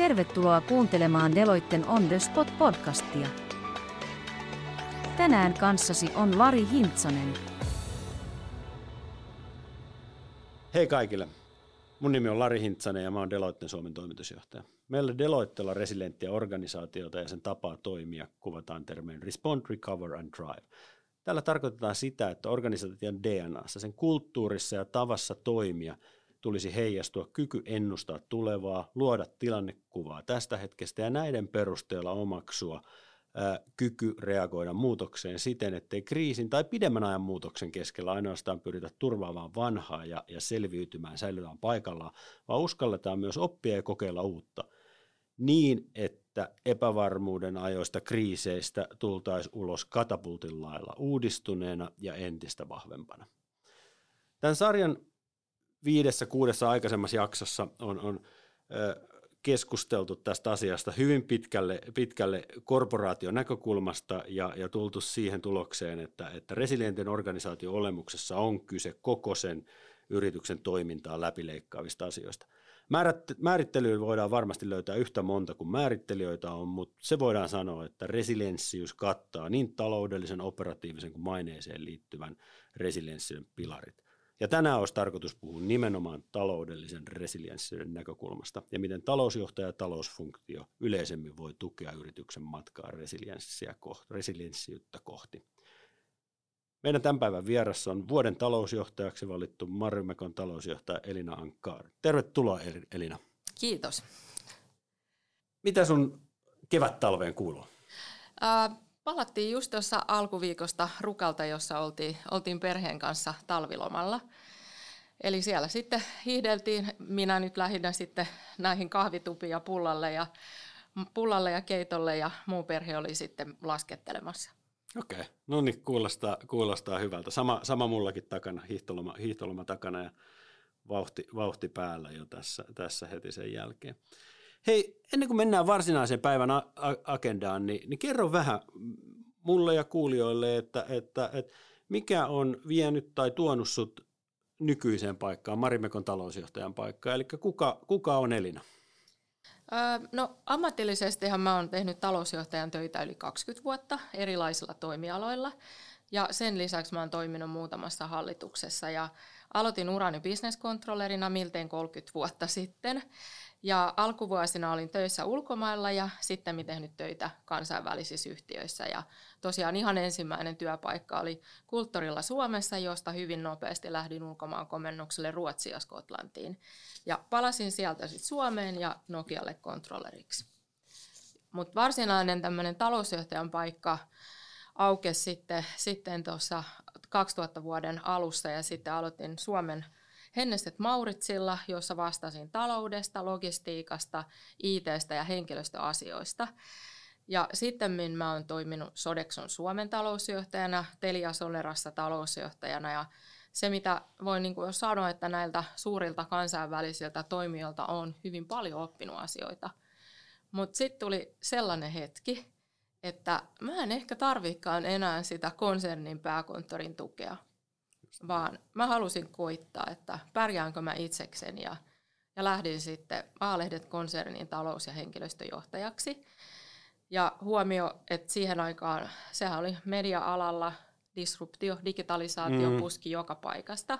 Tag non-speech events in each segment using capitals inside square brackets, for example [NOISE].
Tervetuloa kuuntelemaan Deloitten On The Spot podcastia. Tänään kanssasi on Lari Hintsanen. Hei kaikille. Mun nimi on Lari Hintsanen ja mä oon Deloitten Suomen toimitusjohtaja. Meillä Deloittella resilenttiä organisaatiota ja sen tapaa toimia kuvataan termein Respond, Recover and Drive. Tällä tarkoitetaan sitä, että organisaation DNAssa, sen kulttuurissa ja tavassa toimia tulisi heijastua kyky ennustaa tulevaa, luoda tilannekuvaa tästä hetkestä ja näiden perusteella omaksua ää, kyky reagoida muutokseen siten, ettei kriisin tai pidemmän ajan muutoksen keskellä ainoastaan pyritä turvaamaan vanhaa ja, ja selviytymään, säilytään paikallaan, vaan uskalletaan myös oppia ja kokeilla uutta niin, että epävarmuuden ajoista kriiseistä tultaisiin ulos katapultin lailla uudistuneena ja entistä vahvempana. Tämän sarjan viidessä, kuudessa aikaisemmassa jaksossa on, on ö, keskusteltu tästä asiasta hyvin pitkälle, pitkälle korporaation näkökulmasta ja, ja tultu siihen tulokseen, että, että resilientin organisaation olemuksessa on kyse koko sen yrityksen toimintaa läpileikkaavista asioista. Määrittelyyn voidaan varmasti löytää yhtä monta kuin määrittelijöitä on, mutta se voidaan sanoa, että resilienssiys kattaa niin taloudellisen, operatiivisen kuin maineeseen liittyvän resilienssien pilarit – ja tänään olisi tarkoitus puhua nimenomaan taloudellisen resilienssiyden näkökulmasta ja miten talousjohtaja ja talousfunktio yleisemmin voi tukea yrityksen matkaa resilienssiyttä kohti. Meidän tämän päivän vieressä on vuoden talousjohtajaksi valittu Marimekon talousjohtaja Elina Ankkaar. Tervetuloa Elina. Kiitos. Mitä sun kevät-talveen kuuluu? Uh, Palattiin just tuossa alkuviikosta Rukalta, jossa oltiin, oltiin perheen kanssa talvilomalla. Eli siellä sitten hiihdeltiin, minä nyt lähinnä sitten näihin kahvitupiin ja pullalle ja, pullalle ja keitolle ja muu perhe oli sitten laskettelemassa. Okei, no niin, kuulostaa, kuulostaa hyvältä. Sama, sama mullakin takana, hiihtoloma, hiihtoloma takana ja vauhti, vauhti päällä jo tässä, tässä heti sen jälkeen. Hei, ennen kuin mennään varsinaiseen päivän agendaan, niin, niin kerro vähän mulle ja kuulijoille, että, että, että mikä on vienyt tai tuonut sut nykyiseen paikkaan, Marimekon talousjohtajan paikkaan, eli kuka, kuka on Elina? No ammatillisestihan mä oon tehnyt talousjohtajan töitä yli 20 vuotta erilaisilla toimialoilla ja sen lisäksi mä oon toiminut muutamassa hallituksessa ja aloitin urani bisneskontrollerina miltein 30 vuotta sitten ja alkuvuosina olin töissä ulkomailla ja sitten tehnyt töitä kansainvälisissä yhtiöissä. Ja tosiaan ihan ensimmäinen työpaikka oli kulttuurilla Suomessa, josta hyvin nopeasti lähdin ulkomaan komennukselle Ruotsia ja Skotlantiin. Ja palasin sieltä sitten Suomeen ja Nokialle kontrolleriksi. Mutta varsinainen tämmöinen talousjohtajan paikka aukesi sitten, sitten tuossa 2000 vuoden alussa ja sitten aloitin Suomen – Hennestet Mauritsilla, jossa vastasin taloudesta, logistiikasta, ITstä ja henkilöstöasioista. Ja sitten mä oon toiminut Sodexon Suomen talousjohtajana, Telia Solerassa talousjohtajana ja se, mitä voin niin kuin sanoa, että näiltä suurilta kansainvälisiltä toimijoilta on hyvin paljon oppinut asioita. Mutta sitten tuli sellainen hetki, että mä en ehkä tarvikaan enää sitä konsernin pääkonttorin tukea – vaan mä halusin koittaa, että pärjäänkö mä itsekseni ja, ja lähdin sitten Aalehdet konsernin talous- ja henkilöstöjohtajaksi. Ja huomio, että siihen aikaan sehän oli media-alalla disruptio, digitalisaatio mm. puski joka paikasta.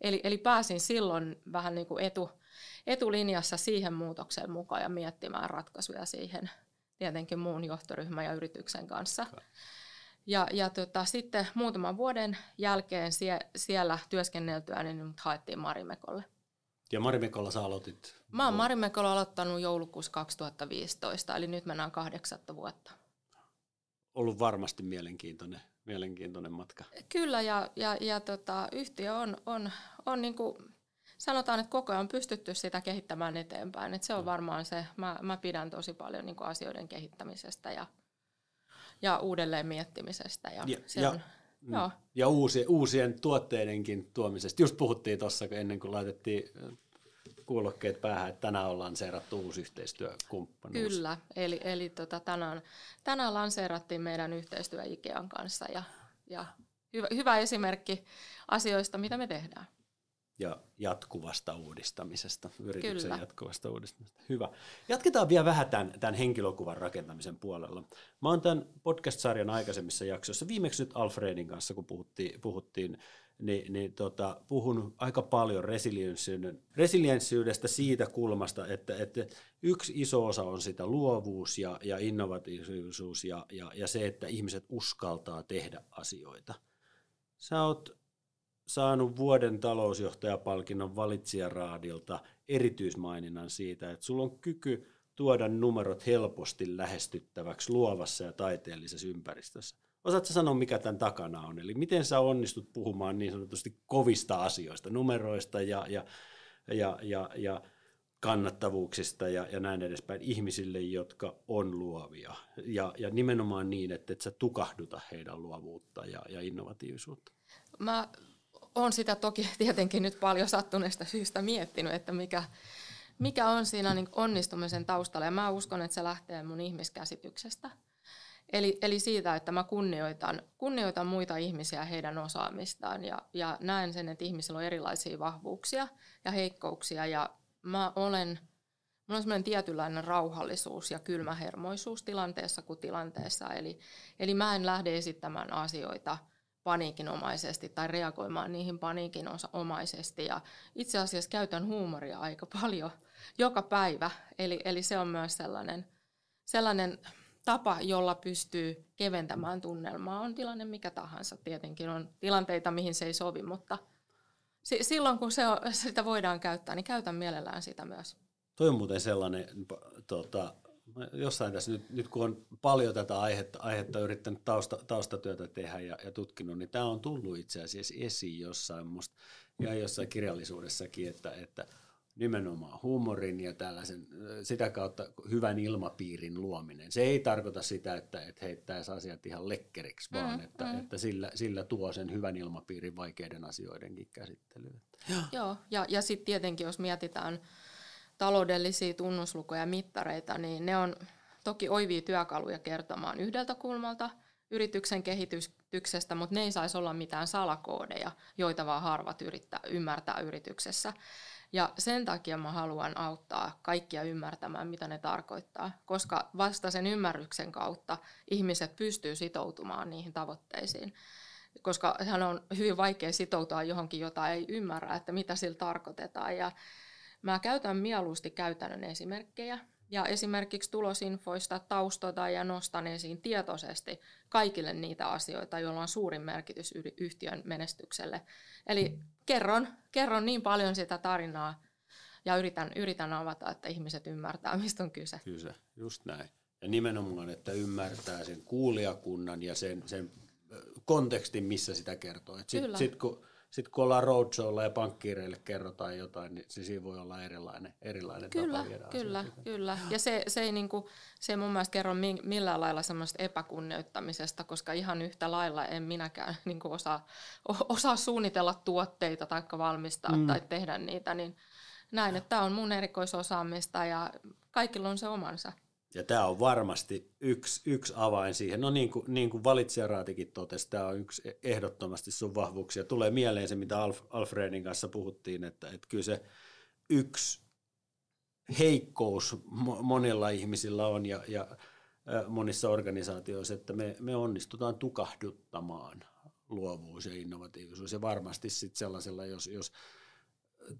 Eli, eli pääsin silloin vähän niin kuin etu, etulinjassa siihen muutokseen mukaan ja miettimään ratkaisuja siihen tietenkin muun johtoryhmän ja yrityksen kanssa. Ja, ja tota, sitten muutaman vuoden jälkeen sie, siellä työskenneltyä, niin nyt haettiin Marimekolle. Ja Marimekolla sä aloitit? Mä oon Marimekolla aloittanut joulukuussa 2015, eli nyt mennään kahdeksatta vuotta. Ollut varmasti mielenkiintoinen, mielenkiintoinen matka. Kyllä, ja, ja, ja tota, yhtiö on, on, on niin kuin, sanotaan, että koko ajan on pystytty sitä kehittämään eteenpäin. Et se on varmaan se, mä, mä pidän tosi paljon niin kuin asioiden kehittämisestä ja, ja uudelleen miettimisestä. Ja, ja, se ja, on, mm. joo. ja uusi, uusien tuotteidenkin tuomisesta. Just puhuttiin tuossa ennen kuin laitettiin äh, kuulokkeet päähän, että tänään on lanseerattu uusi yhteistyökumppanuus. Kyllä, eli, eli tota, tänään, tänään lanseerattiin meidän yhteistyö Ikean kanssa ja, ja hyvä, hyvä esimerkki asioista, mitä me tehdään. Ja jatkuvasta uudistamisesta, yrityksen Kyllä. jatkuvasta uudistamisesta. Hyvä. Jatketaan vielä vähän tämän, tämän henkilökuvan rakentamisen puolella. Mä oon tämän podcast-sarjan aikaisemmissa jaksoissa, viimeksi nyt Alfredin kanssa, kun puhuttiin, puhuttiin niin, niin tota, puhun aika paljon resilienssiyden, resilienssiydestä siitä kulmasta, että, että yksi iso osa on sitä luovuus ja, ja innovatiivisuus ja, ja, ja se, että ihmiset uskaltaa tehdä asioita. Sä oot saanut vuoden talousjohtajapalkinnon valitsijaraadilta erityismaininnan siitä, että sulla on kyky tuoda numerot helposti lähestyttäväksi luovassa ja taiteellisessa ympäristössä. Osaatko sanoa, mikä tämän takana on? Eli miten sä onnistut puhumaan niin sanotusti kovista asioista, numeroista ja, ja, ja, ja, ja kannattavuuksista ja, ja näin edespäin ihmisille, jotka on luovia. Ja, ja nimenomaan niin, että et sä tukahduta heidän luovuutta ja, ja innovatiivisuutta. Mä oon sitä toki [LAUGHS] tietenkin nyt paljon sattuneesta syystä miettinyt, että mikä, mikä on siinä niin onnistumisen taustalla. Ja mä uskon, että se lähtee mun ihmiskäsityksestä. Eli, eli siitä, että mä kunnioitan, kunnioitan muita ihmisiä heidän osaamistaan ja, ja näen sen, että ihmisillä on erilaisia vahvuuksia ja heikkouksia. Ja mä olen, mulla on semmoinen tietynlainen rauhallisuus ja kylmähermoisuus tilanteessa kuin tilanteessa. Eli, eli mä en lähde esittämään asioita paniikinomaisesti tai reagoimaan niihin paniikinomaisesti. Ja itse asiassa käytän huumoria aika paljon joka päivä. Eli, eli se on myös sellainen, sellainen tapa, jolla pystyy keventämään tunnelmaa. On tilanne mikä tahansa. Tietenkin on tilanteita, mihin se ei sovi, mutta silloin kun se on, sitä voidaan käyttää, niin käytän mielellään sitä myös. Toi on muuten sellainen, tota, jossain tässä nyt, nyt kun on paljon tätä aihetta, aihetta yrittänyt tausta, taustatyötä tehdä ja, ja tutkinut, niin tämä on tullut itse asiassa esiin jossain musta ja jossain kirjallisuudessakin, että, että nimenomaan huumorin ja tällaisen, sitä kautta hyvän ilmapiirin luominen. Se ei tarkoita sitä, että, että heittäisi asiat ihan lekkeriksi, vaan mm, että, mm. että sillä, sillä tuo sen hyvän ilmapiirin vaikeiden asioidenkin käsittelyyn. Joo, ja, ja sitten tietenkin jos mietitään taloudellisia tunnuslukuja ja mittareita, niin ne on toki oivia työkaluja kertomaan yhdeltä kulmalta yrityksen kehityksestä, mutta ne ei saisi olla mitään salakoodeja, joita vaan harvat yrittää, ymmärtää yrityksessä. Ja sen takia mä haluan auttaa kaikkia ymmärtämään, mitä ne tarkoittaa, koska vasta sen ymmärryksen kautta ihmiset pystyy sitoutumaan niihin tavoitteisiin. Koska hän on hyvin vaikea sitoutua johonkin, jota ei ymmärrä, että mitä sillä tarkoitetaan. Ja mä käytän mieluusti käytännön esimerkkejä, ja esimerkiksi tulosinfoista taustota ja nostan esiin tietoisesti kaikille niitä asioita, joilla on suurin merkitys yhtiön menestykselle. Eli kerron, kerron niin paljon sitä tarinaa ja yritän, yritän avata, että ihmiset ymmärtää, mistä on kyse. Kyse, just näin. Ja nimenomaan, että ymmärtää sen kuulijakunnan ja sen, sen kontekstin, missä sitä kertoo. Sitten sit, kun sitten kun ollaan roadshowlla ja pankkiireille kerrotaan jotain, niin se siinä voi olla erilainen, erilainen kyllä, tapa viedä Kyllä, asioita. kyllä. Ja se, se, ei niinku, se ei mun mielestä kerro millään lailla semmoista epäkunnioittamisesta, koska ihan yhtä lailla en minäkään [LAUGHS] niinku osaa, osaa suunnitella tuotteita tai valmistaa mm. tai tehdä niitä, niin näin, että tämä on mun erikoisosaamista ja kaikilla on se omansa. Ja tämä on varmasti yksi, yksi avain siihen. No niin kuin, niin kuin valitsijaraatikin totesi, tämä on yksi ehdottomasti sun vahvuuksia. Tulee mieleen se, mitä Alf, Alfredin kanssa puhuttiin, että, että kyllä se yksi heikkous monilla ihmisillä on ja, ja monissa organisaatioissa, että me, me onnistutaan tukahduttamaan luovuus ja innovatiivisuus. Ja varmasti sitten sellaisella, jos, jos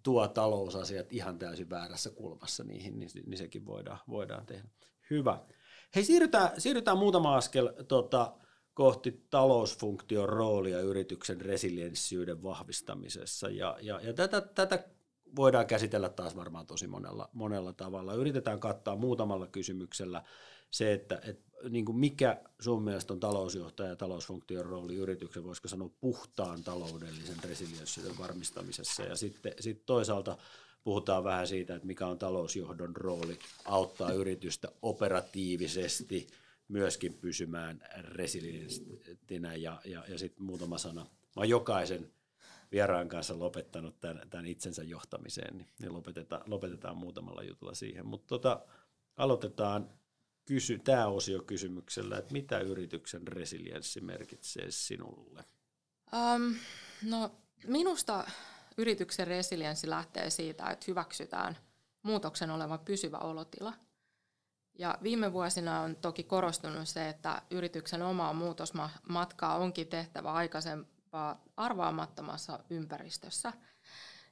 tuo talousasiat ihan täysin väärässä kulmassa niihin, niin, niin sekin voidaan, voidaan tehdä. Hyvä. Hei, siirrytään, siirrytään muutama askel tota, kohti talousfunktion roolia yrityksen resilienssiyden vahvistamisessa. Ja, ja, ja tätä, tätä voidaan käsitellä taas varmaan tosi monella, monella tavalla. Yritetään kattaa muutamalla kysymyksellä se, että et, niin kuin mikä sun mielestä on talousjohtaja ja talousfunktion rooli yrityksen, voisiko sanoa puhtaan taloudellisen resilienssiyden varmistamisessa. Ja sitten sit toisaalta puhutaan vähän siitä, että mikä on talousjohdon rooli auttaa yritystä operatiivisesti myöskin pysymään resilienttinä ja, ja, ja sitten muutama sana. Mä oon jokaisen vieraan kanssa lopettanut tämän, tämän itsensä johtamiseen, niin, niin lopetetaan, lopetetaan muutamalla jutulla siihen. Mutta tota, aloitetaan kysy, tämä osio kysymyksellä, että mitä yrityksen resilienssi merkitsee sinulle? Um, no minusta yrityksen resilienssi lähtee siitä, että hyväksytään muutoksen oleva pysyvä olotila. Ja viime vuosina on toki korostunut se, että yrityksen omaa muutosmatkaa onkin tehtävä aikaisempaa arvaamattomassa ympäristössä.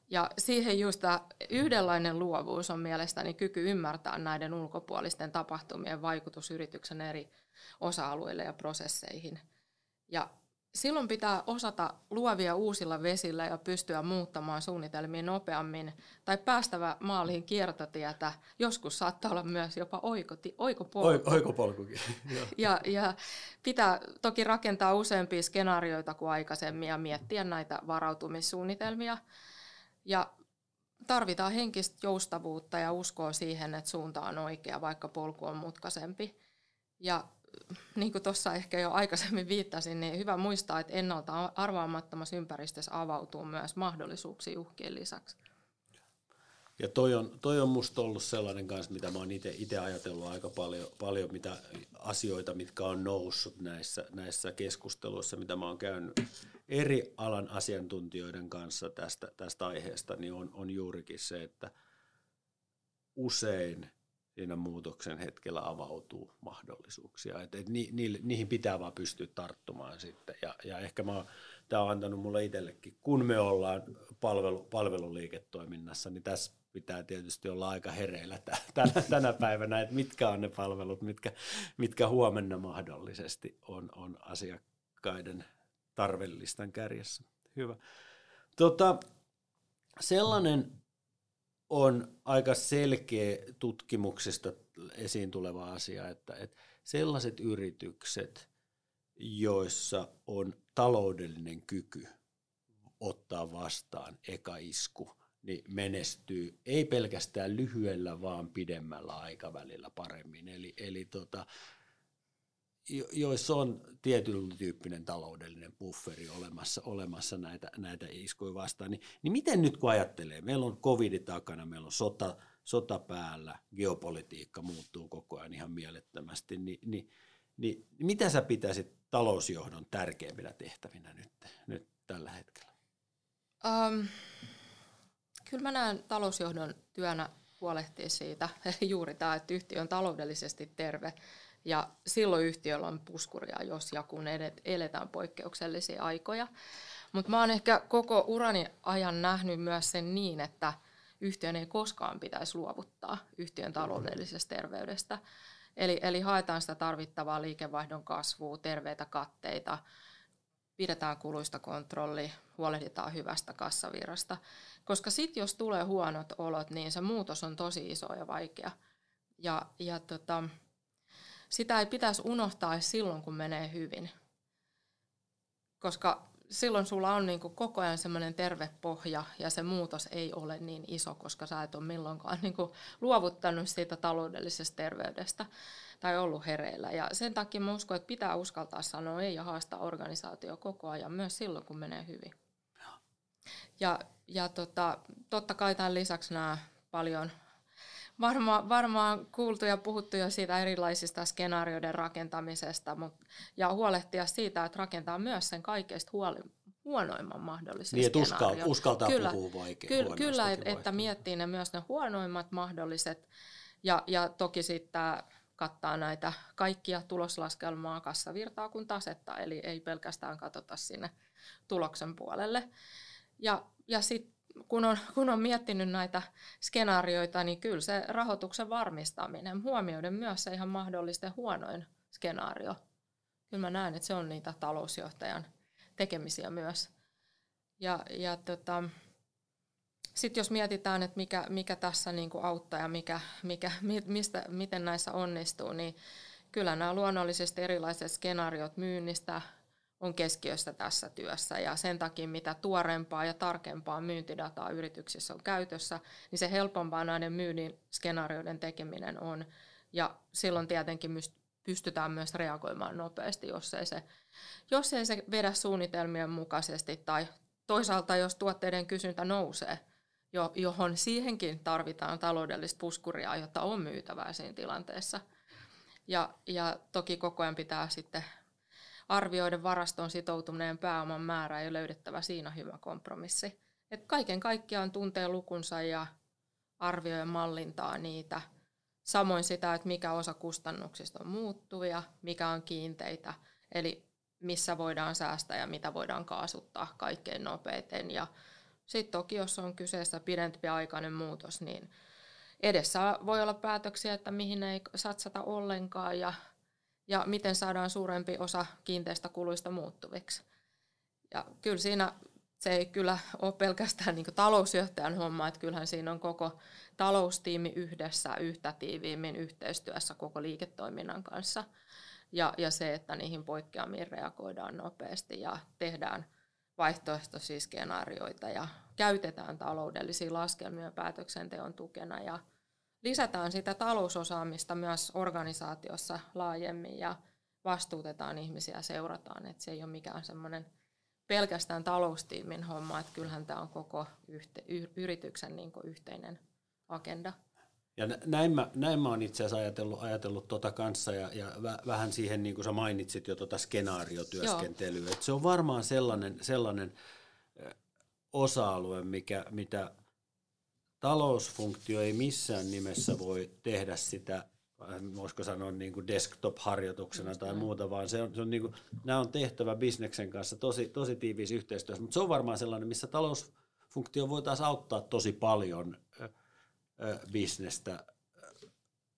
Ja siihen just yhdenlainen luovuus on mielestäni kyky ymmärtää näiden ulkopuolisten tapahtumien vaikutus yrityksen eri osa-alueille ja prosesseihin. Ja silloin pitää osata luovia uusilla vesillä ja pystyä muuttamaan suunnitelmia nopeammin tai päästävä maaliin kiertotietä. Joskus saattaa olla myös jopa oikoti, oikopolku. Oikopolkukin. [LAUGHS] ja, ja pitää toki rakentaa useampia skenaarioita kuin aikaisemmin ja miettiä näitä varautumissuunnitelmia. Ja tarvitaan henkistä joustavuutta ja uskoa siihen, että suunta on oikea, vaikka polku on mutkaisempi. Ja niin kuin tuossa ehkä jo aikaisemmin viittasin, niin hyvä muistaa, että ennalta arvaamattomassa ympäristössä avautuu myös mahdollisuuksia uhkien lisäksi. Ja toi on, toi on musta ollut sellainen kanssa, mitä mä oon itse ajatellut aika paljon, paljon mitä asioita, mitkä on noussut näissä, näissä keskusteluissa, mitä mä oon käynyt eri alan asiantuntijoiden kanssa tästä, tästä aiheesta, niin on, on juurikin se, että usein siinä muutoksen hetkellä avautuu mahdollisuuksia. Et, et ni, ni, niihin pitää vaan pystyä tarttumaan sitten. Ja, ja ehkä mä, tämä on antanut mulle itsellekin, kun me ollaan palvelu, palveluliiketoiminnassa, niin tässä pitää tietysti olla aika hereillä tänä, tänä päivänä, että mitkä on ne palvelut, mitkä, mitkä huomenna mahdollisesti on, on asiakkaiden tarvelistan kärjessä. Hyvä. Tota, sellainen on aika selkeä tutkimuksista esiin tuleva asia, että, että sellaiset yritykset, joissa on taloudellinen kyky ottaa vastaan eka isku, niin menestyy ei pelkästään lyhyellä, vaan pidemmällä aikavälillä paremmin. Eli, eli tota, joissa on tietyn tyyppinen taloudellinen bufferi olemassa, olemassa näitä, näitä iskuja vastaan, niin, niin miten nyt kun ajattelee, meillä on covid takana, meillä on sota, sota päällä, geopolitiikka muuttuu koko ajan ihan mielettömästi, niin, niin, niin, niin mitä sä pitäisit talousjohdon tärkeimpinä tehtävinä nyt, nyt tällä hetkellä? Um, kyllä mä näen talousjohdon työnä huolehtia siitä [LAUGHS] juuri tämä, että yhtiö on taloudellisesti terve ja silloin yhtiöllä on puskuria, jos ja kun eletään poikkeuksellisia aikoja. Mutta mä oon ehkä koko urani ajan nähnyt myös sen niin, että yhtiön ei koskaan pitäisi luovuttaa yhtiön taloudellisesta terveydestä. Eli, eli haetaan sitä tarvittavaa liikevaihdon kasvua, terveitä katteita, pidetään kuluista kontrolli, huolehditaan hyvästä kassavirrasta. Koska sitten jos tulee huonot olot, niin se muutos on tosi iso ja vaikea. Ja, ja tota, sitä ei pitäisi unohtaa silloin, kun menee hyvin. Koska silloin sulla on niin kuin koko ajan semmoinen terve pohja ja se muutos ei ole niin iso, koska sä et ole milloinkaan niin kuin luovuttanut siitä taloudellisesta terveydestä tai ollut hereillä. Ja sen takia mä uskon, että pitää uskaltaa sanoa ei ja haastaa organisaatio koko ajan, myös silloin, kun menee hyvin. Ja, ja tota, totta kai tämän lisäksi nämä paljon varma, varmaan kuultu ja puhuttu jo siitä erilaisista skenaarioiden rakentamisesta mut, ja huolehtia siitä, että rakentaa myös sen kaikkein huoli, huonoimman mahdollisen Niin, että uskal, uskaltaa kyllä, puhua vaikea, Kyllä, kyllä että, että miettii ne myös ne huonoimmat mahdolliset ja, ja toki sitten kattaa näitä kaikkia tuloslaskelmaa, kassavirtaa kuin tasetta, eli ei pelkästään katsota sinne tuloksen puolelle. Ja, ja sitten kun on, kun on miettinyt näitä skenaarioita, niin kyllä se rahoituksen varmistaminen, huomioiden myös se ihan mahdollisten huonoin skenaario. Kyllä mä näen, että se on niitä talousjohtajan tekemisiä myös. Ja, ja tota, sitten jos mietitään, että mikä, mikä tässä niin kuin auttaa ja mikä, mikä, mistä, miten näissä onnistuu, niin kyllä nämä luonnollisesti erilaiset skenaariot myynnistä, on keskiössä tässä työssä ja sen takia mitä tuorempaa ja tarkempaa myyntidataa yrityksissä on käytössä, niin se helpompaa näiden myynnin skenaarioiden tekeminen on ja silloin tietenkin pystytään myös reagoimaan nopeasti, jos ei se, jos ei se vedä suunnitelmien mukaisesti tai toisaalta jos tuotteiden kysyntä nousee, johon siihenkin tarvitaan taloudellista puskuria, jotta on myytävää siinä tilanteessa. Ja, ja toki koko ajan pitää sitten arvioida varastoon sitoutuneen pääoman määrää ja löydettävä siinä hyvä kompromissi. Et kaiken kaikkiaan tuntee lukunsa ja arvioi mallintaa niitä. Samoin sitä, että mikä osa kustannuksista on muuttuvia, mikä on kiinteitä, eli missä voidaan säästää ja mitä voidaan kaasuttaa kaikkein nopeiten. Ja sitten toki, jos on kyseessä pidempi aikainen muutos, niin edessä voi olla päätöksiä, että mihin ei satsata ollenkaan ja, ja miten saadaan suurempi osa kiinteistä kuluista muuttuviksi. Ja kyllä siinä se ei kyllä ole pelkästään niin talousjohtajan homma, että kyllähän siinä on koko taloustiimi yhdessä yhtä tiiviimmin yhteistyössä koko liiketoiminnan kanssa. Ja, ja se, että niihin poikkeamiin reagoidaan nopeasti ja tehdään vaihtoehtoisia skenaarioita ja käytetään taloudellisia laskelmia päätöksenteon tukena ja lisätään sitä talousosaamista myös organisaatiossa laajemmin ja vastuutetaan ihmisiä ja seurataan, että se ei ole mikään semmoinen pelkästään taloustiimin homma, että kyllähän tämä on koko yhte, y, yrityksen niin yhteinen agenda. Ja näin mä, näin mä oon itse asiassa ajatellut, ajatellut tota kanssa ja, ja väh, vähän siihen, niin kuin sä mainitsit jo tota skenaariotyöskentelyä, että se on varmaan sellainen, sellainen osa-alue, mikä, mitä talousfunktio ei missään nimessä voi tehdä sitä voisiko sanoa niin kuin desktop-harjoituksena tai muuta, vaan se on, se on niin kuin, nämä on tehtävä bisneksen kanssa tosi, tosi tiiviissä yhteistyössä, mutta se on varmaan sellainen, missä talousfunktio voi taas auttaa tosi paljon bisnestä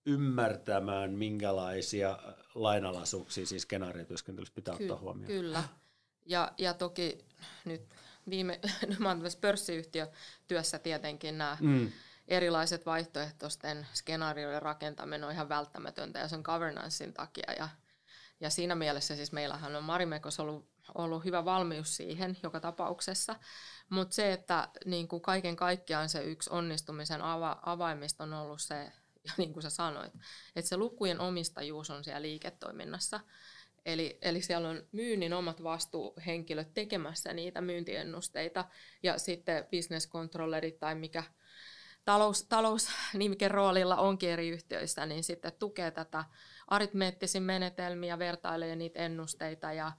ymmärtämään, minkälaisia lainalaisuuksia siis skenaariotyöskentelyssä pitää Ky- ottaa huomioon. Kyllä, ja, ja toki nyt viime, [LAUGHS] mä olen pörssiyhtiötyössä tietenkin nämä mm erilaiset vaihtoehtoisten skenaarioiden rakentaminen on ihan välttämätöntä ja sen governancein takia. Ja, ja siinä mielessä siis meillähän on Marimekos ollut, ollut hyvä valmius siihen joka tapauksessa, mutta se, että niin kuin kaiken kaikkiaan se yksi onnistumisen ava, avaimista on ollut se, [LAUGHS] ja niin kuin sä sanoit, että se lukujen omistajuus on siellä liiketoiminnassa. Eli, eli siellä on myynnin omat vastuuhenkilöt tekemässä niitä myyntiennusteita ja sitten business controllerit tai mikä – talous, talousnimiken roolilla onkin eri yhtiöissä, niin sitten tukee tätä aritmeettisin menetelmiä, vertailee niitä ennusteita ja,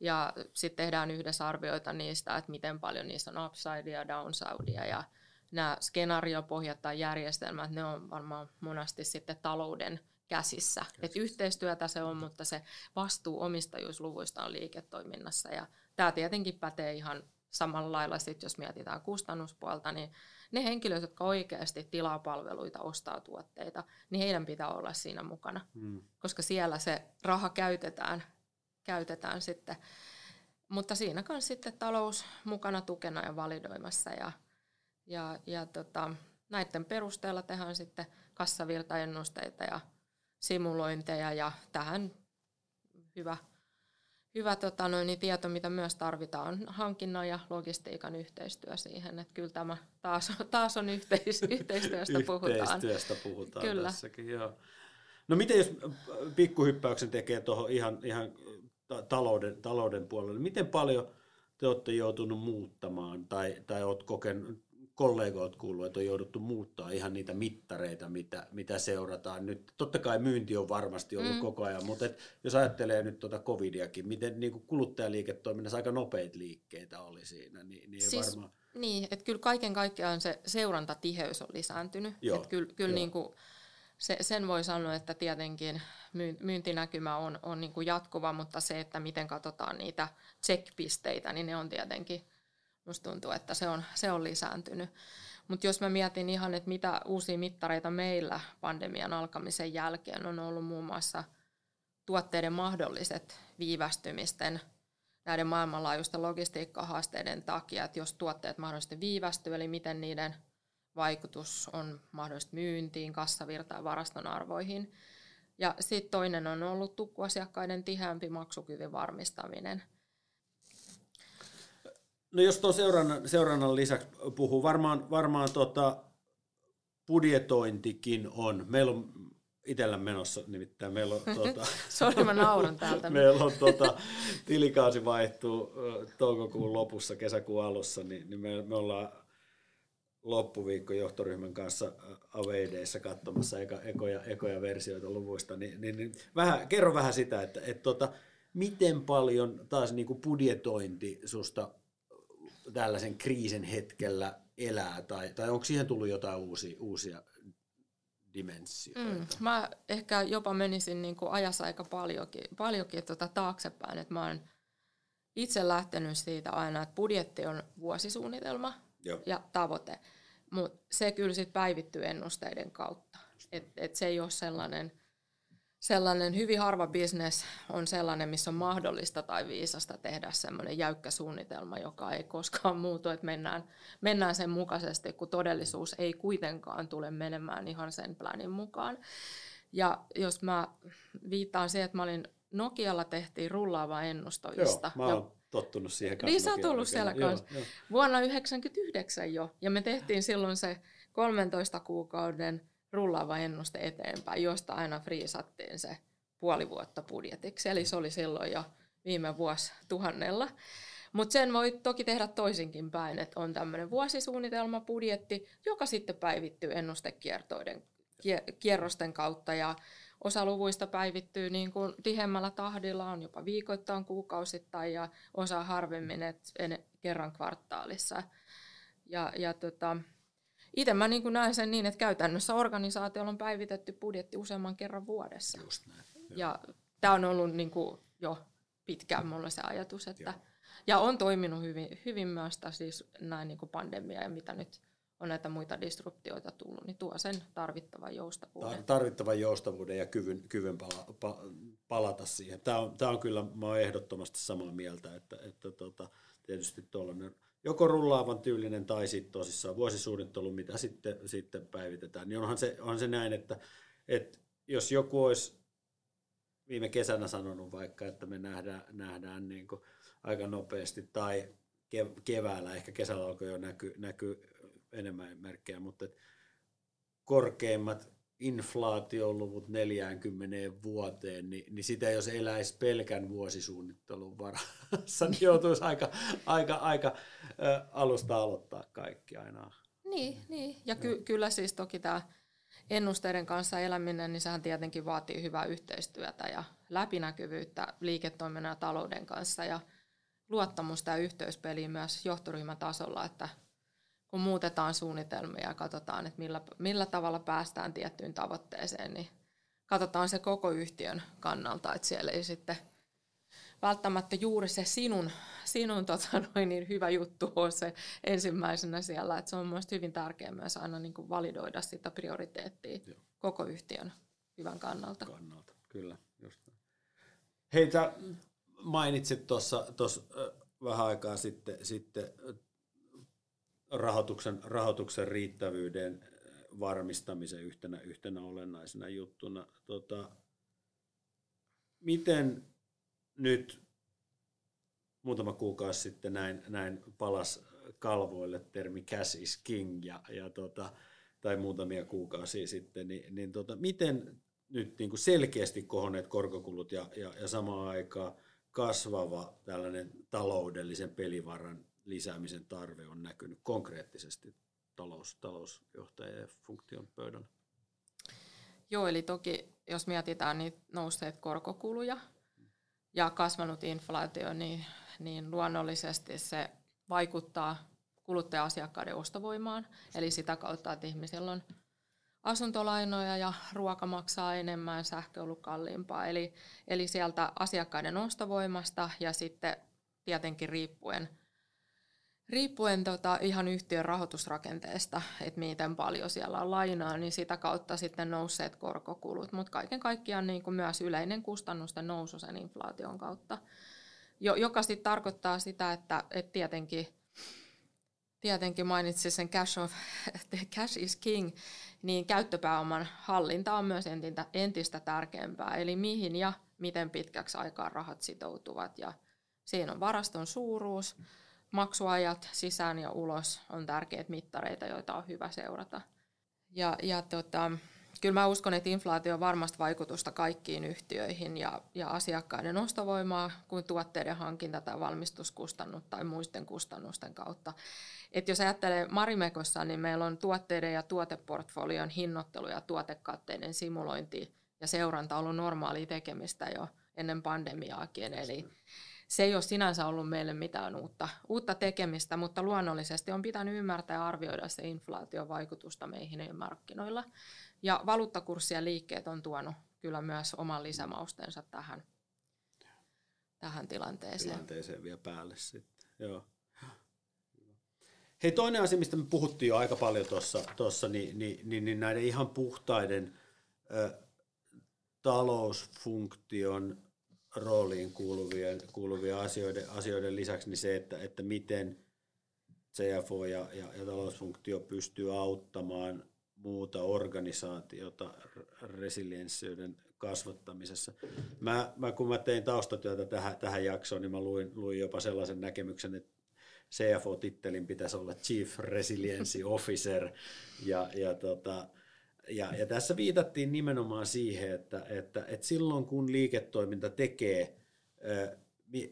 ja sitten tehdään yhdessä arvioita niistä, että miten paljon niissä on upsidea ja downsidea ja nämä skenaariopohjat tai järjestelmät, ne on varmaan monasti sitten talouden käsissä. Et yhteistyötä se on, mutta se vastuu omistajuusluvuista on liiketoiminnassa ja tämä tietenkin pätee ihan samalla lailla sit, jos mietitään kustannuspuolta, niin ne henkilöt, jotka oikeasti tilaa palveluita, ostaa tuotteita, niin heidän pitää olla siinä mukana, mm. koska siellä se raha käytetään, käytetään sitten. Mutta siinä kanssa sitten talous mukana tukena ja validoimassa ja, ja, ja tota, näiden perusteella tehdään sitten kassavirtaennusteita ja simulointeja ja tähän hyvä hyvä tota, noin, niin tieto, mitä myös tarvitaan, hankinnan ja logistiikan yhteistyö siihen. Että kyllä tämä taas, taas on yhteis, [LAUGHS] yhteistyöstä puhutaan. Yhteistyöstä puhutaan kyllä. tässäkin, joo. No miten jos pikkuhyppäyksen tekee tuohon ihan, ihan talouden, talouden puolelle, miten paljon te olette joutunut muuttamaan tai, tai olet kokenut, kollegoilta kuullut, että on jouduttu muuttaa ihan niitä mittareita, mitä, mitä seurataan nyt. Totta kai myynti on varmasti ollut mm. koko ajan, mutta et jos ajattelee nyt tuota covidiakin, miten niin kuin kuluttajaliiketoiminnassa aika nopeita liikkeitä oli siinä, niin, niin siis, varmaan... Niin, että kyllä kaiken kaikkiaan se seurantatiheys on lisääntynyt. Joo, että kyllä, kyllä niin kuin se, sen voi sanoa, että tietenkin myyntinäkymä on, on niin kuin jatkuva, mutta se, että miten katsotaan niitä check-pisteitä, niin ne on tietenkin Musta tuntuu, että se on, se on lisääntynyt. Mutta jos mä mietin ihan, että mitä uusia mittareita meillä pandemian alkamisen jälkeen on ollut muun muassa tuotteiden mahdolliset viivästymisten näiden maailmanlaajuisten logistiikkahaasteiden takia, että jos tuotteet mahdollisesti viivästyy, eli miten niiden vaikutus on mahdollisesti myyntiin, kassavirtaan varaston arvoihin. Ja sitten toinen on ollut tukkuasiakkaiden tiheämpi maksukyvyn varmistaminen – No jos tuon seurannan, seurannan lisäksi puhuu, varmaan, varmaan tota, budjetointikin on. Meillä on itsellä menossa, nimittäin meillä on... [LAUGHS] Tuota, Sori, mä nauran täältä. meillä on tuota, tilikausi vaihtuu toukokuun lopussa, kesäkuun alussa, niin, niin me, me ollaan loppuviikko johtoryhmän kanssa Aveideissa katsomassa eka, ekoja, ekoja versioita luvuista, niin, niin, niin vähän, kerro vähän sitä, että et, tota, miten paljon taas niin kuin budjetointi susta tällaisen kriisin hetkellä elää, tai, tai onko siihen tullut jotain uusia, uusia dimensioita? Mm, mä ehkä jopa menisin niin kuin ajassa aika paljonkin, paljonkin tuota taaksepäin, että mä oon itse lähtenyt siitä aina, että budjetti on vuosisuunnitelma Joo. ja tavoite, mutta se kyllä sitten päivittyy ennusteiden kautta. Et, et se ei ole sellainen, sellainen hyvin harva bisnes on sellainen, missä on mahdollista tai viisasta tehdä semmoinen jäykkä suunnitelma, joka ei koskaan [LAUGHS] muutu, että mennään, mennään sen mukaisesti, kun todellisuus ei kuitenkaan tule menemään ihan sen planin mukaan. Ja jos mä viittaan siihen, että mä olin Nokialla tehtiin rullaava ennustovista. Joo, mä oon tottunut siihen kanssa. Niin sä oot ollut siellä kanssa. Joo, joo. Vuonna 1999 jo. Ja me tehtiin silloin se 13 kuukauden rullaava ennuste eteenpäin, josta aina friisattiin se puoli vuotta budjetiksi. Eli se oli silloin jo viime vuosi tuhannella. Mutta sen voi toki tehdä toisinkin päin, että on tämmöinen vuosisuunnitelma, budjetti, joka sitten päivittyy ennustekiertoiden kierrosten kautta ja osa luvuista päivittyy niin kuin tihemmällä tahdilla, on jopa viikoittain, kuukausittain ja osa harvemmin, että kerran kvartaalissa. Ja, ja tota, itse mä niin näen sen niin, että käytännössä organisaatiolla on päivitetty budjetti useamman kerran vuodessa. Just näin. Ja tämä on ollut niin kuin jo pitkään mulla se ajatus, että ja on toiminut hyvin, hyvin myös siis näin niin kuin pandemia ja mitä nyt on näitä muita disruptioita tullut, niin tuo sen tarvittavan joustavuuden. Tarvittavan joustavuuden ja kyvyn, kyvyn pala, pa, palata siihen. Tämä on, tämä on kyllä, mä olen ehdottomasti samaa mieltä, että, että tota, tietysti tuollainen joko rullaavan tyylinen tai sitten tosissaan vuosisuunnittelu, mitä sitten, sitten päivitetään, niin onhan se, onhan se näin, että, että jos joku olisi viime kesänä sanonut vaikka, että me nähdään, nähdään niin kuin aika nopeasti tai keväällä, ehkä kesällä alkoi jo näkyä näky enemmän merkkejä, mutta korkeimmat inflaatioluvut 40 vuoteen, niin, niin sitä jos eläisi pelkän vuosisuunnittelun varassa, niin joutuisi aika, aika, aika ä, alusta aloittaa kaikki aina. Niin, niin. ja ky- kyllä siis toki tämä ennusteiden kanssa eläminen, niin sehän tietenkin vaatii hyvää yhteistyötä ja läpinäkyvyyttä liiketoiminnan ja talouden kanssa ja luottamusta ja yhteyspeliä myös johtoryhmän tasolla, että kun muutetaan suunnitelmia ja katsotaan, että millä, millä tavalla päästään tiettyyn tavoitteeseen, niin katsotaan se koko yhtiön kannalta, että siellä ei sitten välttämättä juuri se sinun, sinun tota noin, niin hyvä juttu ole se ensimmäisenä siellä. Että se on myös hyvin tärkeää myös aina niin kuin validoida sitä prioriteettia Joo. koko yhtiön hyvän kannalta. Kannalta, kyllä. Just. Hei, sä mainitsit tuossa vähän aikaa sitten, sitten rahoituksen, rahoituksen riittävyyden varmistamisen yhtenä, yhtenä olennaisena juttuna. Tota, miten nyt muutama kuukausi sitten näin, näin palas kalvoille termi cash is king ja, ja tota, tai muutamia kuukausia sitten, niin, niin tota, miten nyt niin kuin selkeästi kohonneet korkokulut ja, ja, ja samaan aikaan kasvava tällainen taloudellisen pelivaran lisäämisen tarve on näkynyt konkreettisesti talous, talousjohtajien funktion pöydällä? Joo, eli toki jos mietitään niitä nousseet korkokuluja ja kasvanut inflaatio, niin, niin luonnollisesti se vaikuttaa kuluttaja-asiakkaiden ostovoimaan, eli sitä kautta, että ihmisillä on asuntolainoja ja ruoka maksaa enemmän, sähkö on ollut kalliimpaa. Eli, eli sieltä asiakkaiden ostovoimasta ja sitten tietenkin riippuen riippuen tota ihan yhtiön rahoitusrakenteesta, että miten paljon siellä on lainaa, niin sitä kautta sitten nousseet korkokulut, mutta kaiken kaikkiaan niin kuin myös yleinen kustannusten nousu sen inflaation kautta, joka sitten tarkoittaa sitä, että, että tietenkin, tietenkin mainitsin sen cash, of, [LAUGHS] cash is king, niin käyttöpääoman hallinta on myös entistä, entistä tärkeämpää, eli mihin ja miten pitkäksi aikaa rahat sitoutuvat, ja siinä on varaston suuruus, maksuajat sisään ja ulos on tärkeitä mittareita, joita on hyvä seurata. Ja, ja tota, kyllä mä uskon, että inflaatio on varmasti vaikutusta kaikkiin yhtiöihin ja, ja asiakkaiden ostovoimaa kuin tuotteiden hankinta tai valmistuskustannut tai muisten kustannusten kautta. Et jos ajattelee Marimekossa, niin meillä on tuotteiden ja tuoteportfolion hinnoittelu ja tuotekatteiden simulointi ja seuranta ollut normaalia tekemistä jo ennen pandemiaakin. Eli se ei ole sinänsä ollut meille mitään uutta, uutta tekemistä, mutta luonnollisesti on pitänyt ymmärtää ja arvioida se inflaation vaikutusta meihin markkinoilla. Ja valuuttakurssien liikkeet on tuonut kyllä myös oman lisämaustensa tähän, tähän tilanteeseen. Tilanteeseen vielä päälle sitten, joo. Hei, toinen asia, mistä me puhuttiin jo aika paljon tuossa, niin, niin, niin, niin näiden ihan puhtaiden ö, talousfunktion rooliin kuuluvien, kuuluvien asioiden, asioiden lisäksi niin se, että, että miten CFO ja, ja, ja talousfunktio pystyy auttamaan muuta organisaatiota resilienssiyden kasvattamisessa. Mä, mä, kun mä tein taustatyötä tähän, tähän jaksoon, niin mä luin, luin jopa sellaisen näkemyksen, että CFO-tittelin pitäisi olla Chief Resiliency Officer. Ja, ja, tota, ja, ja tässä viitattiin nimenomaan siihen, että, että, että silloin kun liiketoiminta tekee ö,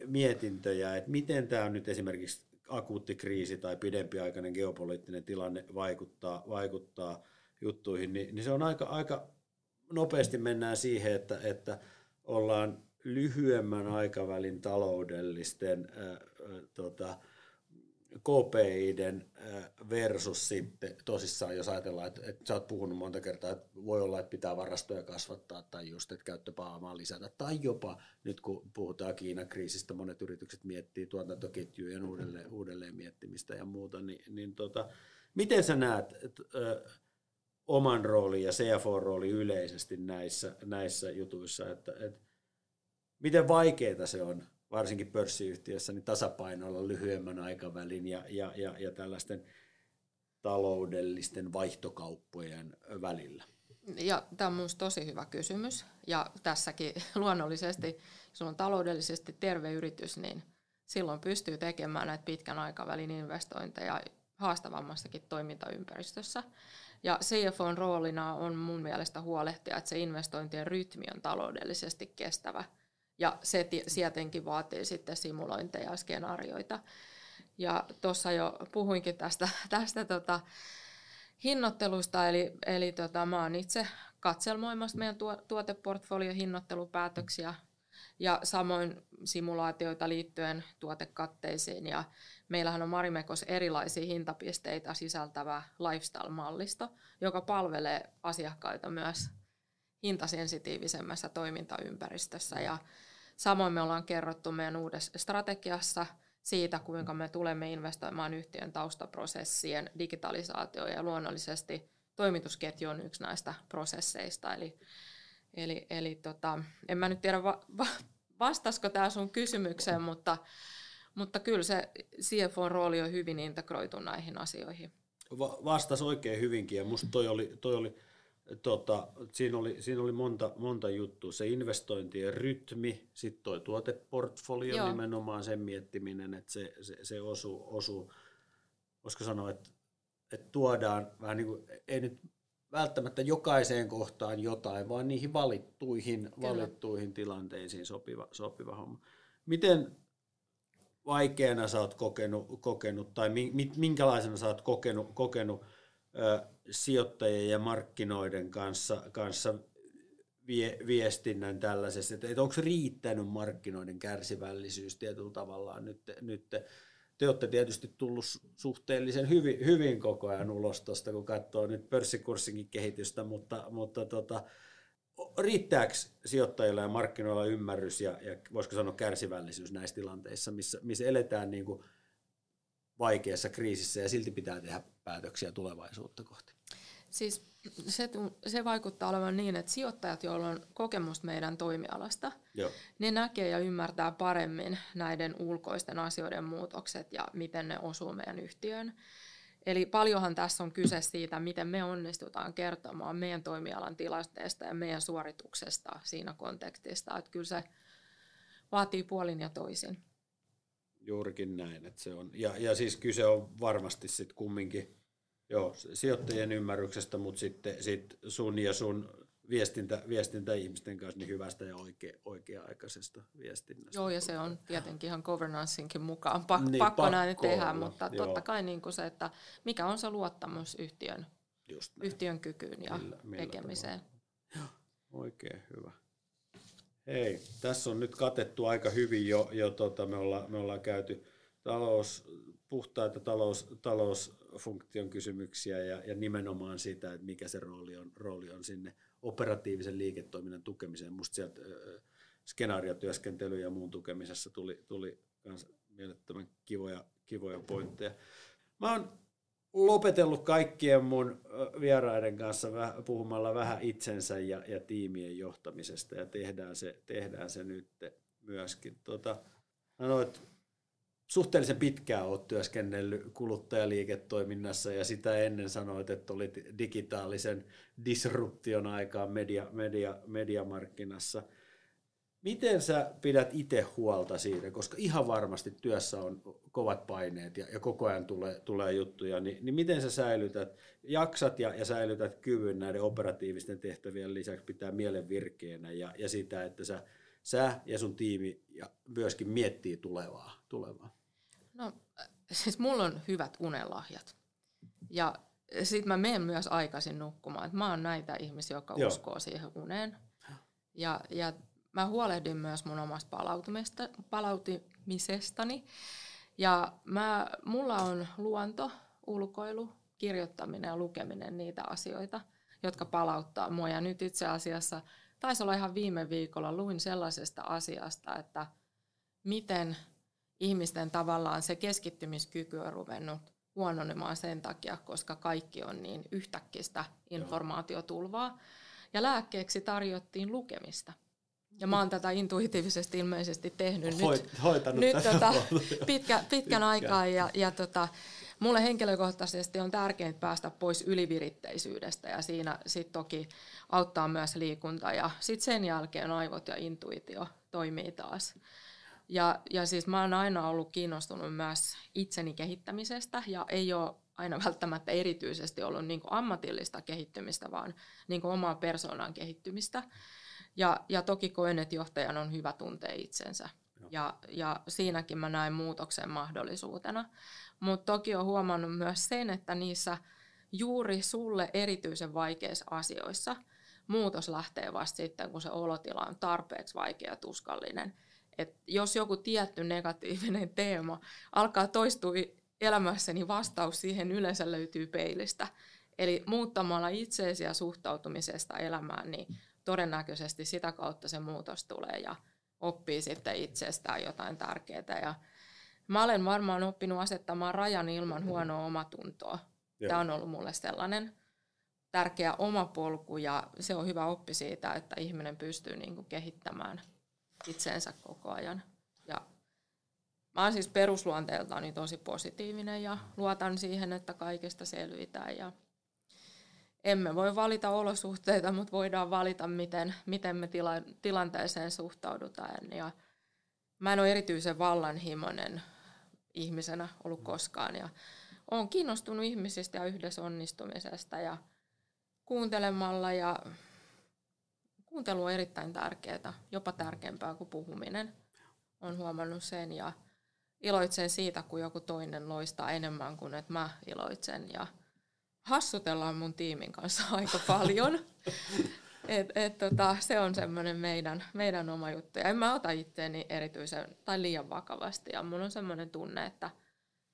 mietintöjä, että miten tämä nyt esimerkiksi akuutti kriisi tai pidempiaikainen geopoliittinen tilanne vaikuttaa, vaikuttaa juttuihin, niin, niin se on aika, aika nopeasti mennään siihen, että, että ollaan lyhyemmän aikavälin taloudellisten ää, tota, KPIden versus sitten tosissaan, jos ajatellaan, että, että sä oot puhunut monta kertaa, että voi olla, että pitää varastoja kasvattaa tai just, että käyttöpääomaa lisätä, tai jopa nyt kun puhutaan Kiinan kriisistä, monet yritykset miettii tuotantoketjujen uudelleen, uudelleen miettimistä ja muuta, niin, niin tota, miten sä näet että, ö, oman roolin ja CFO-rooli yleisesti näissä, näissä jutuissa, että, että miten vaikeaa se on varsinkin pörssiyhtiössä, niin tasapainoilla lyhyemmän aikavälin ja, ja, ja, ja tällaisten taloudellisten vaihtokauppojen välillä? Ja tämä on minusta tosi hyvä kysymys. Ja tässäkin [LAUGHS] luonnollisesti, jos on taloudellisesti terve yritys, niin silloin pystyy tekemään näitä pitkän aikavälin investointeja haastavammassakin toimintaympäristössä. Ja CFOn roolina on mun mielestä huolehtia, että se investointien rytmi on taloudellisesti kestävä – ja se sietenkin vaatii sitten simulointeja ja skenaarioita. Ja tuossa jo puhuinkin tästä, [LAUGHS] tästä tota hinnoittelusta, eli, eli tota, mä oon itse katselmoimassa meidän tuoteportfolio hinnoittelupäätöksiä ja samoin simulaatioita liittyen tuotekatteisiin. Ja meillähän on Marimekos erilaisia hintapisteitä sisältävä lifestyle-mallisto, joka palvelee asiakkaita myös hintasensitiivisemmässä toimintaympäristössä. Ja Samoin me ollaan kerrottu meidän uudessa strategiassa siitä, kuinka me tulemme investoimaan yhtiön taustaprosessien digitalisaatioon ja luonnollisesti toimitusketju on yksi näistä prosesseista. Eli, eli, eli tota, en mä nyt tiedä va, va, vastasko tämä sun kysymykseen, mutta, mutta kyllä se CFO-rooli on hyvin integroitu näihin asioihin. Va- vastas oikein hyvinkin ja musta toi oli, toi oli tota, siinä, oli, siinä oli monta, monta juttua. Se investointien rytmi, sitten tuo tuoteportfolio Joo. nimenomaan sen miettiminen, että se, se, se osuu, osuu, voisiko sanoa, että, että tuodaan vähän niin kuin, ei nyt välttämättä jokaiseen kohtaan jotain, vaan niihin valittuihin, valittuihin tilanteisiin sopiva, sopiva homma. Miten vaikeana sä oot kokenut, kokenut tai minkälaisena sä oot kokenut, kokenut sijoittajien ja markkinoiden kanssa, kanssa vie, viestinnän tällaisessa, että, että onko riittänyt markkinoiden kärsivällisyys tietyllä tavallaan nyt, nyt? Te olette tietysti tullut suhteellisen hyvin, hyvin koko ajan ulos tuosta, kun katsoo nyt pörssikurssinkin kehitystä, mutta, mutta tota, riittääkö sijoittajilla ja markkinoilla ymmärrys ja, ja voisiko sanoa kärsivällisyys näissä tilanteissa, missä, missä eletään niin kuin vaikeassa kriisissä ja silti pitää tehdä päätöksiä tulevaisuutta kohti? Siis se, se vaikuttaa olevan niin, että sijoittajat, joilla on kokemus meidän toimialasta, Joo. ne näkee ja ymmärtää paremmin näiden ulkoisten asioiden muutokset ja miten ne osuu meidän yhtiöön. Eli paljonhan tässä on kyse siitä, miten me onnistutaan kertomaan meidän toimialan tilanteesta ja meidän suorituksesta siinä kontekstissa. Että kyllä se vaatii puolin ja toisin. Juurikin näin. Että se on. Ja, ja siis kyse on varmasti sitten kumminkin joo, sijoittajien ymmärryksestä, mutta sitten sit sun ja sun viestintä, viestintä ihmisten kanssa niin hyvästä ja oikea, oikea-aikaisesta viestinnästä. Joo, ja se on tietenkin ihan governancein mukaan pak, niin, pakko, pakko näin tehdä, olla, mutta joo. totta kai niin kuin se, että mikä on se luottamus yhtiön, yhtiön kykyyn ja millä, millä tekemiseen. Joo, oikein hyvä. Hei, tässä on nyt katettu aika hyvin jo, jo tota, me, ollaan, me ollaan käyty talous, puhtaita talous, talousfunktion kysymyksiä ja, ja nimenomaan sitä, että mikä se rooli on, rooli on sinne operatiivisen liiketoiminnan tukemiseen. Musta sieltä äh, skenaariotyöskentely ja muun tukemisessa tuli, tuli myös mielettömän kivoja, kivoja pointteja. Mä oon lopetellut kaikkien mun vieraiden kanssa puhumalla vähän itsensä ja, ja tiimien johtamisesta ja tehdään se, tehdään se nyt myöskin. Tota, sanoit, suhteellisen pitkään olet työskennellyt kuluttajaliiketoiminnassa ja sitä ennen sanoit, että olit digitaalisen disruption aikaan media, media, mediamarkkinassa – Miten sä pidät itse huolta siitä, koska ihan varmasti työssä on kovat paineet ja, ja koko ajan tulee, tulee juttuja, niin, niin miten sä säilytät, jaksat ja, ja säilytät kyvyn näiden operatiivisten tehtävien lisäksi pitää mielen virkeänä ja, ja sitä, että sä, sä ja sun tiimi ja myöskin miettii tulevaa? tulevaa? No siis mulla on hyvät unelahjat ja sitten mä menen myös aikaisin nukkumaan. Et mä oon näitä ihmisiä, jotka Joo. uskoo siihen uneen. Ja, ja mä huolehdin myös mun omasta palautumisestani. Ja mä, mulla on luonto, ulkoilu, kirjoittaminen ja lukeminen niitä asioita, jotka palauttaa mua. Ja nyt itse asiassa taisi olla ihan viime viikolla luin sellaisesta asiasta, että miten ihmisten tavallaan se keskittymiskyky on ruvennut huononemaan sen takia, koska kaikki on niin yhtäkkistä informaatiotulvaa. Ja lääkkeeksi tarjottiin lukemista. Ja mä oon tätä intuitiivisesti ilmeisesti tehnyt Hoit, nyt, hoitanut nyt tota, pitkä, pitkän aikaa. Ja, ja tota, mulle henkilökohtaisesti on tärkeintä päästä pois yliviritteisyydestä ja siinä sitten toki auttaa myös liikunta. Ja sitten sen jälkeen aivot ja intuitio toimii taas. Ja, ja siis mä oon aina ollut kiinnostunut myös itseni kehittämisestä ja ei ole aina välttämättä erityisesti ollut niin ammatillista kehittymistä, vaan niin omaa persoonan kehittymistä. Ja, ja toki koen, että johtajan on hyvä tuntea itsensä. Ja, ja siinäkin mä näen muutoksen mahdollisuutena. Mutta toki olen huomannut myös sen, että niissä juuri sulle erityisen vaikeissa asioissa muutos lähtee vasta sitten, kun se olotila on tarpeeksi vaikea ja tuskallinen. Et jos joku tietty negatiivinen teema alkaa toistua elämässä, niin vastaus siihen yleensä löytyy peilistä. Eli muuttamalla itseesi ja suhtautumisesta elämään, niin todennäköisesti sitä kautta se muutos tulee ja oppii sitten itsestään jotain tärkeää. Ja mä olen varmaan oppinut asettamaan rajan ilman huonoa omatuntoa. Joo. Tämä on ollut mulle sellainen tärkeä oma polku ja se on hyvä oppi siitä, että ihminen pystyy niin kuin kehittämään itseensä koko ajan. Ja mä oon siis perusluonteeltani tosi positiivinen ja luotan siihen, että kaikesta selvitään ja emme voi valita olosuhteita, mutta voidaan valita, miten, miten me tila, tilanteeseen suhtaudutaan. Ja mä en ole erityisen vallanhimoinen ihmisenä ollut koskaan. Ja olen kiinnostunut ihmisistä ja yhdessä onnistumisesta ja kuuntelemalla. Ja kuuntelu on erittäin tärkeää, jopa tärkeämpää kuin puhuminen. Olen huomannut sen ja iloitsen siitä, kun joku toinen loistaa enemmän kuin että mä iloitsen. Ja hassutellaan mun tiimin kanssa [LAUGHS] aika paljon. Et, et, tota, se on semmoinen meidän, meidän oma juttu. Ja en mä ota itteeni erityisen tai liian vakavasti. Ja mun on semmoinen tunne, että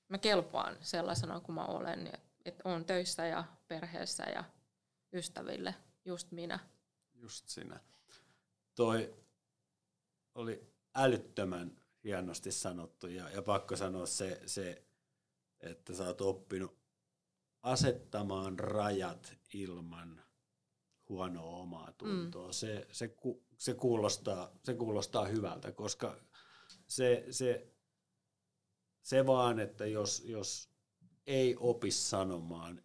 mä kelpaan sellaisena kuin mä olen. Että et on töissä ja perheessä ja ystäville just minä. Just sinä. Toi oli älyttömän hienosti sanottu ja, ja pakko sanoa se, se, että sä oot oppinut asettamaan rajat ilman huonoa omaa tuntoa. Mm. Se, se, se, kuulostaa, se kuulostaa hyvältä, koska se, se, se vaan, että jos, jos ei opi sanomaan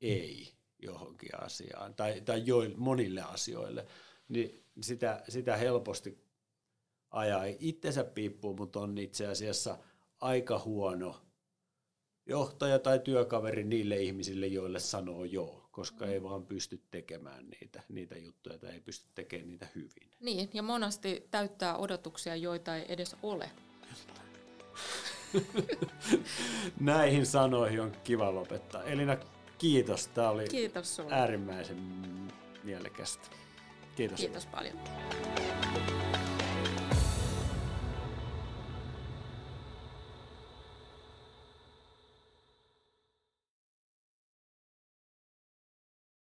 ei johonkin asiaan tai, tai jo, monille asioille, niin sitä, sitä helposti ajaa itsensä piippuun, mutta on itse asiassa aika huono johtaja tai työkaveri niille ihmisille, joille sanoo joo, koska mm. ei vaan pysty tekemään niitä, niitä juttuja tai ei pysty tekemään niitä hyvin. Niin, ja monasti täyttää odotuksia, joita ei edes ole. [LAUGHS] Näihin sanoihin on kiva lopettaa. Elina, kiitos. Tämä oli kiitos sulle. äärimmäisen mielekästä. Kiitos. Kiitos paljon.